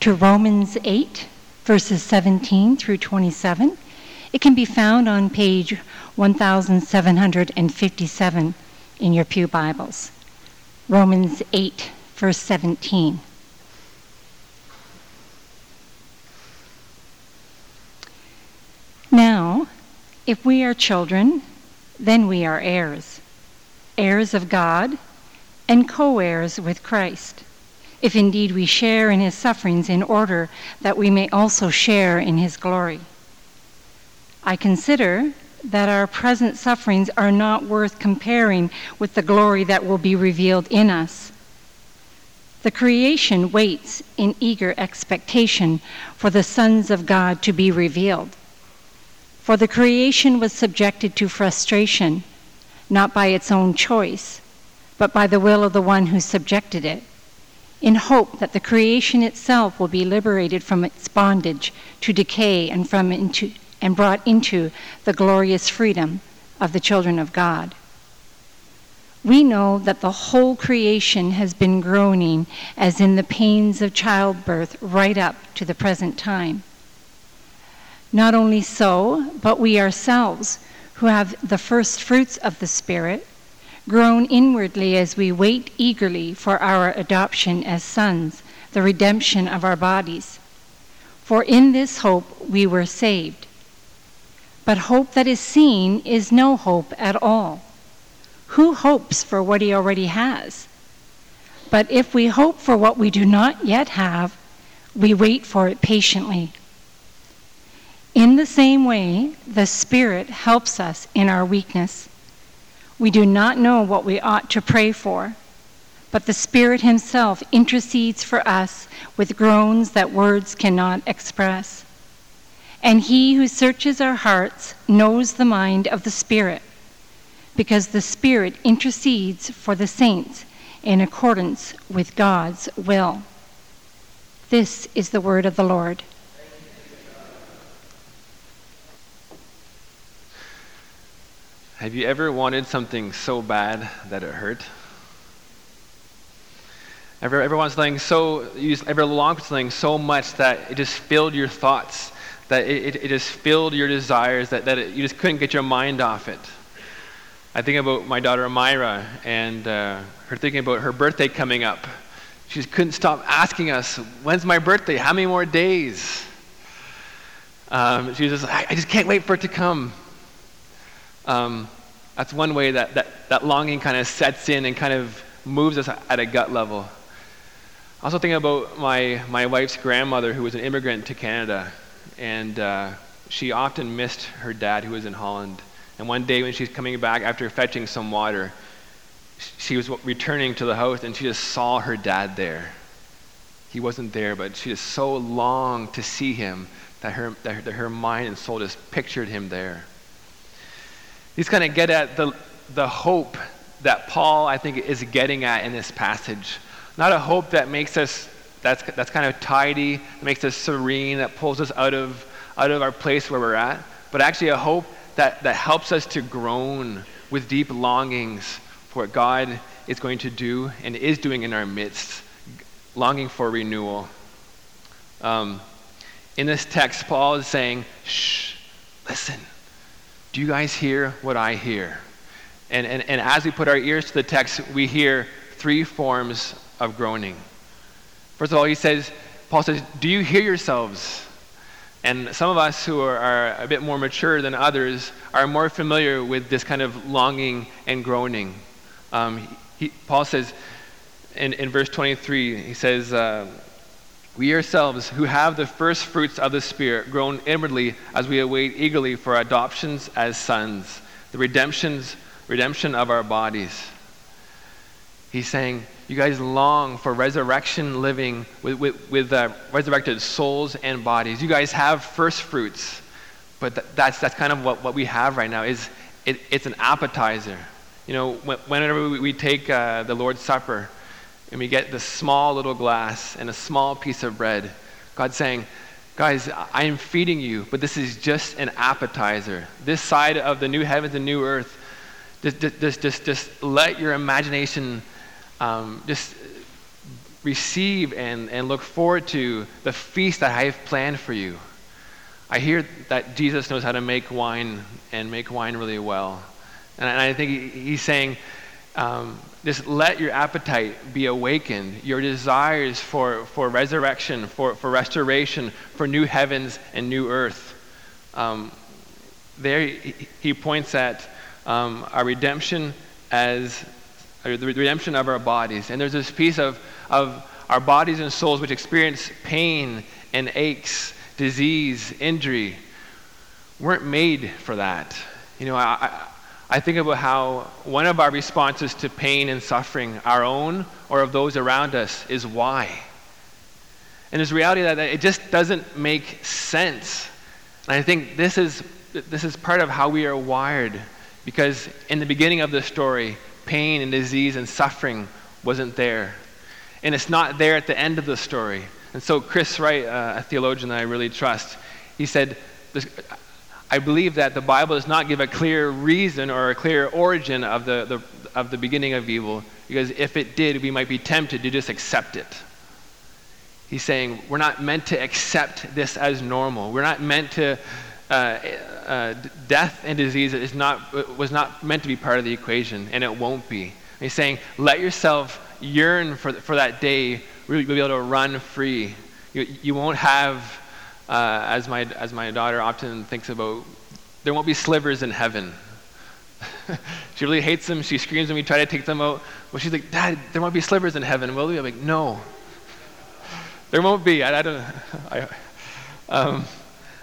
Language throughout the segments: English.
to Romans 8, verses 17 through 27. It can be found on page 1757 in your Pew Bibles. Romans 8, verse 17. Now, if we are children, then we are heirs, heirs of God, and co heirs with Christ, if indeed we share in his sufferings in order that we may also share in his glory. I consider that our present sufferings are not worth comparing with the glory that will be revealed in us. The creation waits in eager expectation for the sons of God to be revealed. For the creation was subjected to frustration, not by its own choice, but by the will of the one who subjected it, in hope that the creation itself will be liberated from its bondage to decay and, from into, and brought into the glorious freedom of the children of God. We know that the whole creation has been groaning as in the pains of childbirth right up to the present time. Not only so, but we ourselves, who have the first fruits of the Spirit, groan inwardly as we wait eagerly for our adoption as sons, the redemption of our bodies. For in this hope we were saved. But hope that is seen is no hope at all. Who hopes for what he already has? But if we hope for what we do not yet have, we wait for it patiently. In the same way, the Spirit helps us in our weakness. We do not know what we ought to pray for, but the Spirit Himself intercedes for us with groans that words cannot express. And He who searches our hearts knows the mind of the Spirit, because the Spirit intercedes for the saints in accordance with God's will. This is the word of the Lord. Have you ever wanted something so bad that it hurt? Ever, ever wanted something so, you ever longed for something so much that it just filled your thoughts, that it, it, it just filled your desires, that, that it, you just couldn't get your mind off it? I think about my daughter Amira and uh, her thinking about her birthday coming up. She just couldn't stop asking us, when's my birthday? How many more days? Um, she was just, I, I just can't wait for it to come. Um, that's one way that, that, that longing kind of sets in and kind of moves us at a gut level. I Also thinking about my, my wife's grandmother who was an immigrant to Canada. And uh, she often missed her dad who was in Holland. And one day when she's coming back after fetching some water, she was returning to the house and she just saw her dad there. He wasn't there, but she just so longed to see him that her, that her, that her mind and soul just pictured him there. These kind of get at the, the hope that Paul, I think, is getting at in this passage. Not a hope that makes us, that's, that's kind of tidy, makes us serene, that pulls us out of, out of our place where we're at, but actually a hope that, that helps us to groan with deep longings for what God is going to do and is doing in our midst, longing for renewal. Um, in this text, Paul is saying, shh, listen. Do you guys hear what I hear? And, and, and as we put our ears to the text, we hear three forms of groaning. First of all, he says, Paul says, Do you hear yourselves? And some of us who are, are, a bit more mature than others are more familiar with this kind of longing and groaning. Um, he, Paul says in, in verse 23, he says, uh, we ourselves, who have the first fruits of the Spirit, groan inwardly as we await eagerly for adoptions as sons, the redemptions, redemption of our bodies. He's saying, you guys long for resurrection living with, with, with uh, resurrected souls and bodies. You guys have first fruits, but th- that's, that's kind of what, what we have right now. Is it, it's an appetizer. You know, whenever we, we take uh, the Lord's Supper, and we get this small little glass and a small piece of bread. God's saying, Guys, I am feeding you, but this is just an appetizer. This side of the new heavens and new earth, just, just, just, just let your imagination um, just receive and, and look forward to the feast that I have planned for you. I hear that Jesus knows how to make wine and make wine really well. And I think he's saying, um, just let your appetite be awakened, your desires for, for resurrection, for, for restoration, for new heavens and new earth. Um, there he points at um, our redemption as the redemption of our bodies. And there's this piece of, of our bodies and souls which experience pain and aches, disease, injury. weren't made for that. You know, I think about how one of our responses to pain and suffering, our own or of those around us, is why. And there's reality that it just doesn't make sense. And I think this is, this is part of how we are wired. Because in the beginning of the story, pain and disease and suffering wasn't there. And it's not there at the end of the story. And so, Chris Wright, uh, a theologian that I really trust, he said, I believe that the Bible does not give a clear reason or a clear origin of the, the, of the beginning of evil, because if it did, we might be tempted to just accept it. He's saying we're not meant to accept this as normal. We're not meant to, uh, uh, death and disease is not, was not meant to be part of the equation, and it won't be. he's saying, let yourself yearn for, for that day where you'll be able to run free. You, you won't have uh, as, my, as my daughter often thinks about, there won't be slivers in heaven. she really hates them. She screams when we try to take them out. Well, she's like, Dad, there won't be slivers in heaven, will there? I'm like, no. There won't be. I, I don't I, um,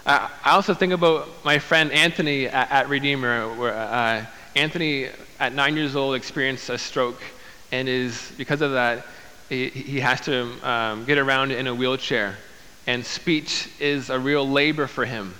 I, also think about my friend Anthony at, at Redeemer, where uh, Anthony, at nine years old, experienced a stroke and is, because of that, he, he has to um, get around in a wheelchair and speech is a real labor for him.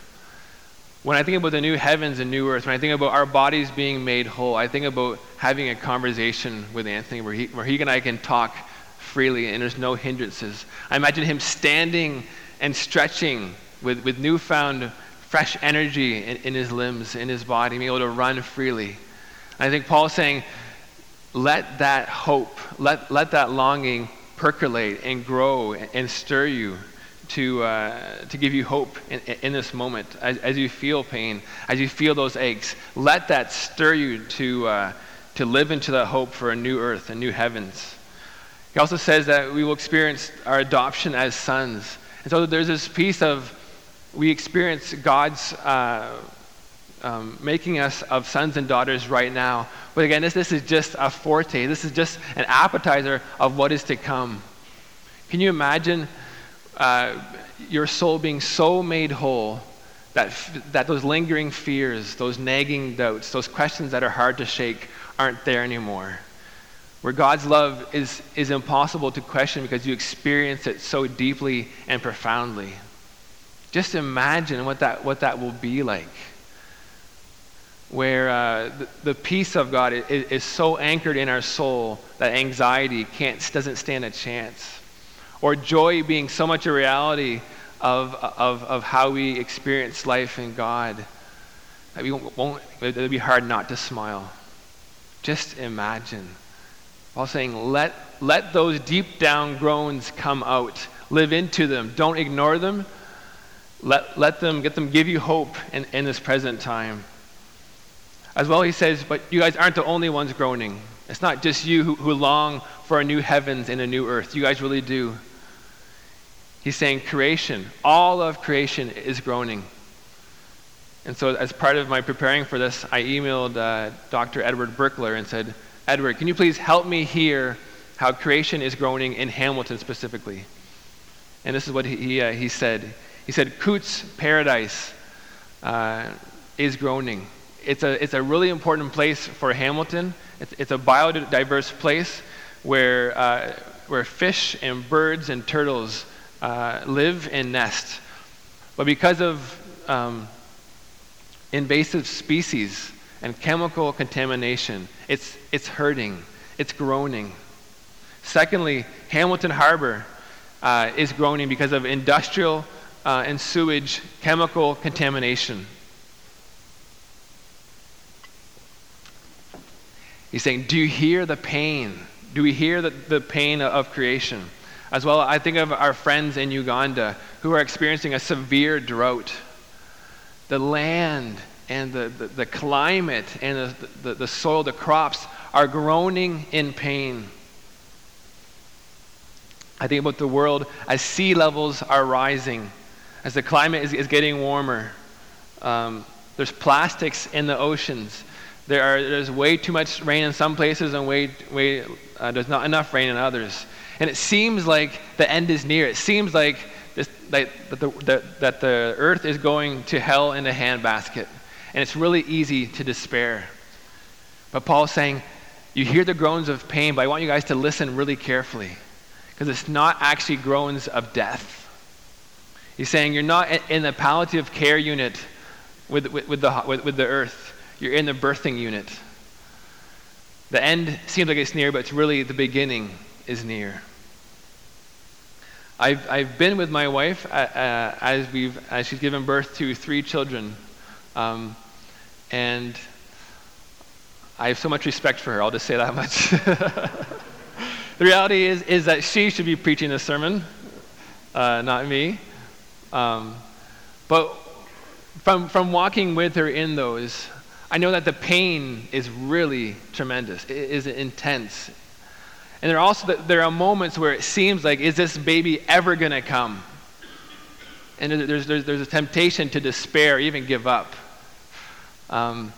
When I think about the new heavens and new earth, when I think about our bodies being made whole, I think about having a conversation with Anthony where he, where he and I can talk freely and there's no hindrances. I imagine him standing and stretching with, with newfound fresh energy in, in his limbs, in his body, being able to run freely. I think Paul's saying, let that hope, let, let that longing percolate and grow and stir you to, uh, to give you hope in, in this moment as, as, you feel pain, as you feel those aches. Let that stir you to, uh, to live into that hope for a new earth and new heavens. He also says that we will experience our adoption as sons. And so there's this piece of we experience God's uh, um, making us of sons and daughters right now. But again, this, this is just a forte. This is just an appetizer of what is to come. Can you imagine uh, your soul being so made whole that, that those lingering fears, those nagging doubts, those questions that are hard to shake aren't there anymore. Where God's love is, is impossible to question because you experience it so deeply and profoundly. Just imagine what that, what that will be like. Where uh, the, the, peace of God is, is so anchored in our soul that anxiety can't, doesn't stand a chance or joy being so much a reality of, of, of how we experience life in God that we won't, it'll be hard not to smile. Just imagine. While saying, let, let those deep down groans come out. Live into them. Don't ignore them. Let, let them get them give you hope in, in this present time. As well, he says, but you guys aren't the only ones groaning. It's not just you who, who long for a new heavens and a new earth. You guys really do. He's saying creation, all of creation is groaning. And so, as part of my preparing for this, I emailed uh, Dr. Edward Berkelaar and said, Edward, can you please help me hear how creation is groaning in Hamilton specifically? And this is what he, uh, he said. He said, Cootes Paradise uh, is groaning. It's a, it's a really important place for Hamilton. It's, it's a biodiverse place where, uh, where fish and birds and turtles uh, live and nest. But because of um, invasive species and chemical contamination, it's, it's hurting, it's groaning. Secondly, Hamilton Harbor uh, is groaning because of industrial uh, and sewage chemical contamination. He's saying, Do you hear the pain? Do we hear the, the pain of creation? As well, I think of our friends in Uganda who are experiencing a severe drought. The land and the, the, the climate and the, the, the soil, the crops are groaning in pain. I think about the world as sea levels are rising, as the climate is, is getting warmer. Um, there's plastics in the oceans. There are, there's way too much rain in some places and way, way, uh, there's not enough rain in others. And it seems like the end is near. It seems like, this, that, the, that the earth is going to hell in a handbasket. And it's really easy to despair. But Paul's saying, you hear the groans of pain, but I want you guys to listen really carefully because it's not actually groans of death. He's saying you're not in the palliative care unit with, with, with the, with, with the earth, you're in the birthing unit. The end seems like it's near, but it's really the beginning is near. I've, I've been with my wife uh, uh, as, we've, as she's given birth to three children. Um, and I have so much respect for her, I'll just say that much. the reality is, is that she should be preaching this sermon, uh, not me. Um, but from, from walking with her in those, I know that the pain is really tremendous. It is intense. And there are also there are moments where it seems like, is this baby ever going to come? And there's, there's, there's a temptation to despair, even give up. Um,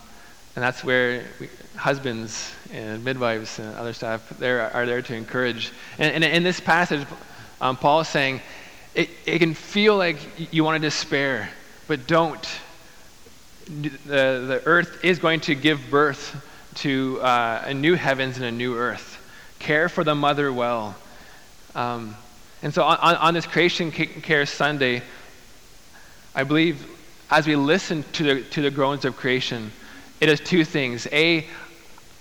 and that's where we, husbands and midwives and other staff there are there to encourage. And, and in this passage, um, Paul is saying it, it can feel like you want to despair, but don't. The, the earth is going to give birth to uh, a new heavens and a new earth. Care for the mother well. Um, and so on, on, this Creation Care Sunday, I believe as we listen to the, to the groans of creation, it is two things. A,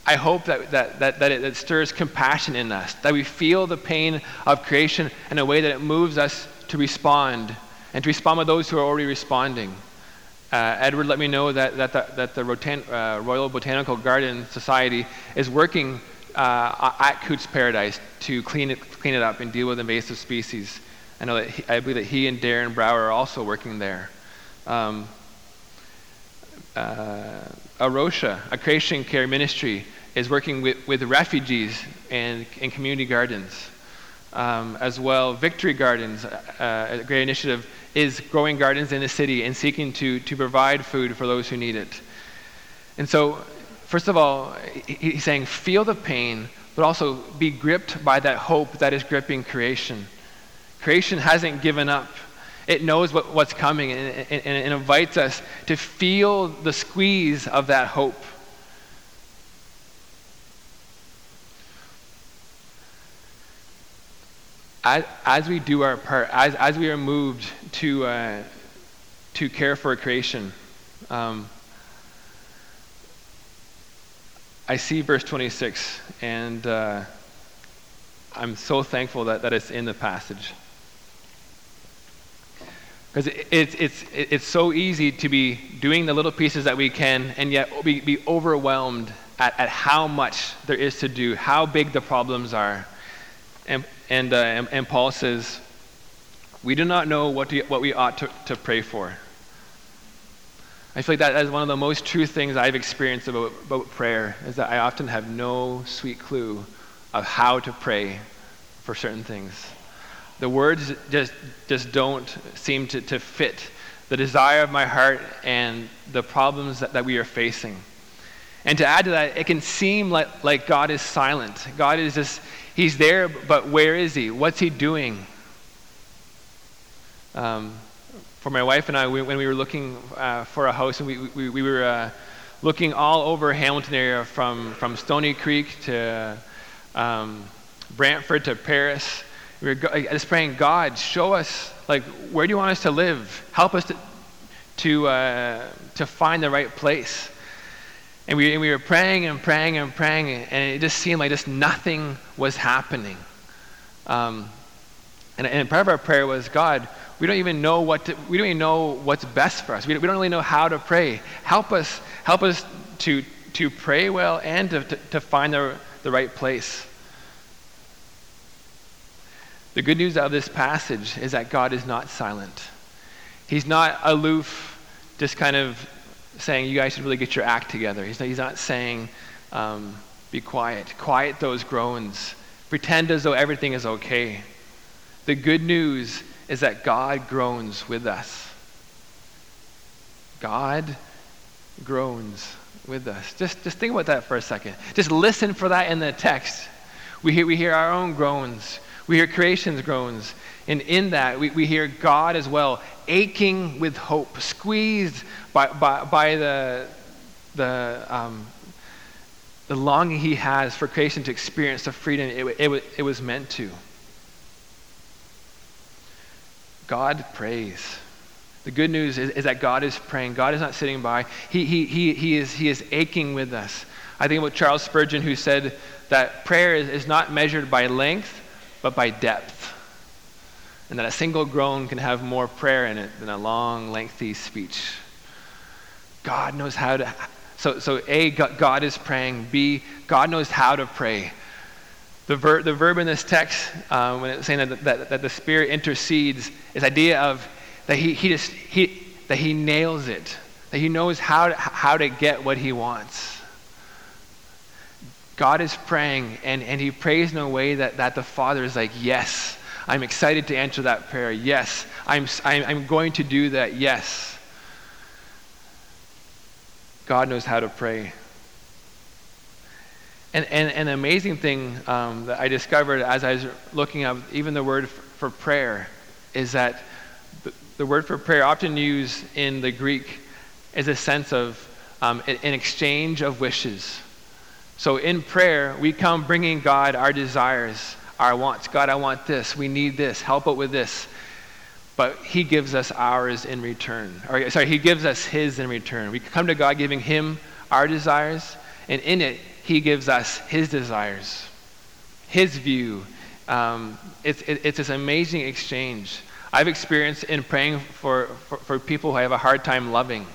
I hope that, that, that, that it, stirs compassion in us, that we feel the pain of creation in a way that it moves us to respond, and to respond with those who are already responding. Uh, Edward let me know that, that the, that the Rotan, uh, Royal Botanical Garden Society is working uh, at Cootes Paradise to clean it, clean it up and deal with invasive species. I know that he, I believe that he and Darren Brouwer are also working there. Um, uh, A Rocha, a creation care ministry, is working with, with refugees and in community gardens. Um, as well, Victory Gardens, uh, a great initiative, is growing gardens in the city and seeking to, to provide food for those who need it. And so, first of all, he's saying, feel the pain, but also be gripped by that hope that is gripping creation. Creation hasn't given up. It knows what, what's coming and, and, and invites us to feel the squeeze of that hope. As, as we do our part, as, as we are moved to, uh, to care for creation, um, I see verse 26, and uh, I'm so thankful that, that it's in the passage. Because it, it, it's, it's so easy to be doing the little pieces that we can and yet be, be overwhelmed at, at how much there is to do, how big the problems are. And, and, uh, and, and, Paul says, We do not know what, to, what we ought to, to pray for. I feel like that is one of the most true things I've experienced about, about prayer, is that I often have no sweet clue of how to pray for certain things the words just, just don't seem to, to fit the desire of my heart and the problems that, that we are facing. And to add to that, it can seem like, like God is silent. God is just, He's there, but where is He? What's He doing? Um, for my wife and I, we, when we were looking uh, for a house, and we, we, we were uh, looking all over Hamilton area from, from Stony Creek to um, Brantford to Paris, we were just praying, God, show us, like, where do you want us to live? Help us to, to, uh, to find the right place. And we, and we were praying and praying and praying, and it just seemed like just nothing was happening. Um, and, and part of our prayer was, God, we don't even know what to, we don't even know what's best for us. We don't, we don't really know how to pray. Help us, help us to, to pray well and to, to, to find the, the right place. The good news of this passage is that God is not silent. He's not aloof, just kind of saying, you guys should really get your act together. He's not, he's not saying, um, be quiet. Quiet those groans. Pretend as though everything is okay. The good news is that God groans with us. God groans with us. Just, just think about that for a second. Just listen for that in the text. We hear, we hear our own groans, we hear creation's groans. And in that, we, we hear God as well, aching with hope, squeezed by, by, by the, the, um, the longing he has for creation to experience the freedom it, it, it was meant to. God prays. The good news is, is, that God is praying. God is not sitting by. He, he, he, he, is, he is aching with us. I think about Charles Spurgeon, who said that prayer is, is not measured by length, but by depth. And that a single groan can have more prayer in it than a long, lengthy speech. God knows how to. So, so A, God is praying. B, God knows how to pray. The, ver- the verb in this text, uh, when it's saying that, that, that the Spirit intercedes, is idea of that he, he just he, that he nails it, that he knows how to, how to get what he wants. God is praying, and, and he prays in a way that, that the Father is like, Yes, I'm excited to answer that prayer. Yes, I'm, I'm, I'm going to do that. Yes. God knows how to pray. And, and, and, an amazing thing um, that I discovered as I was looking up even the word for prayer is that the, the word for prayer, often used in the Greek, is a sense of um, an exchange of wishes. So in prayer, we come bringing God our desires, our wants. God, I want this. We need this. Help out with this. But He gives us ours in return. Or, sorry, He gives us His in return. We come to God giving Him our desires, and in it, he gives us His desires, His view. Um, it's, it, it's this amazing exchange. I've experienced in praying for, for, for, people who have a hard time loving.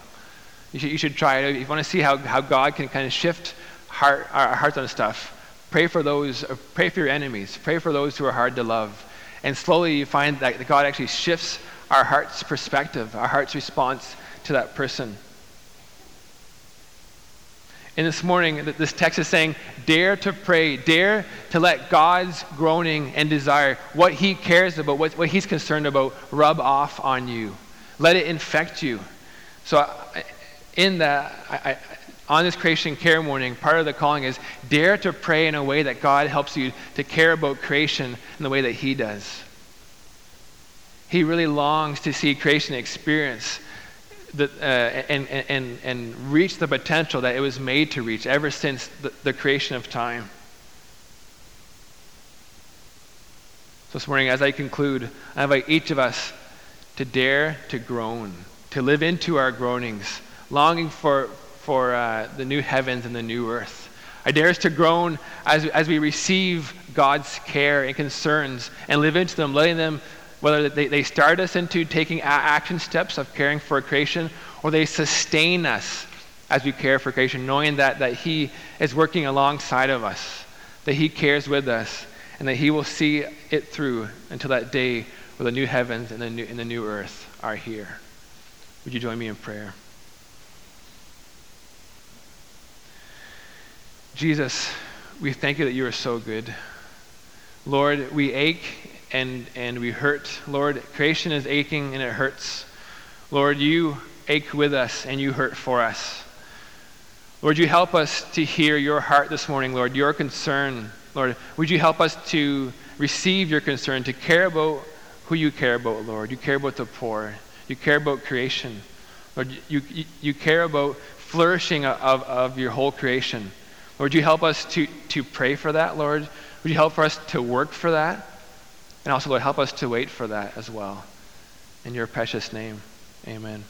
You should, you should try it. If you want to see how, how God can kind of shift heart, our hearts on stuff, pray for those, uh, pray for your enemies, pray for those who are hard to love. And slowly you find that God actually shifts our heart's perspective, our heart's response to that person. And this morning, this text is saying, dare to pray, dare to let God's groaning and desire, what He cares about, what, what He's concerned about, rub off on you. Let it infect you. So, in that, I, I, on this creation care morning, part of the calling is dare to pray in a way that God helps you to care about creation in the way that He does. He really longs to see creation experience uh, and, and, and reach the potential that it was made to reach ever since the, the creation of time. So this morning, as I conclude, I invite each of us to dare to groan, to live into our groanings, longing for, for uh, the new heavens and the new earth. I dare us to groan as, as we receive God's care and concerns and live into them, letting them whether they, they start us into taking action steps of caring for creation, or they sustain us as we care for creation, knowing that, that He is working alongside of us, that He cares with us, and that He will see it through until that day where the new heavens and the new, and the new earth are here. Would you join me in prayer? Jesus, we thank you that you are so good. Lord, we ache and, and we hurt. Lord, creation is aching and it hurts. Lord, you ache with us and you hurt for us. Lord, you help us to hear your heart this morning, Lord, your concern. Lord, would you help us to receive your concern, to care about who you care about, Lord? You care about the poor. You care about creation. Lord, you, you, you care about flourishing of, of your whole creation. Lord, you help us to, to pray for that, Lord? Would you help for us to work for that? And also, Lord, help us to wait for that as well. In your precious name, amen.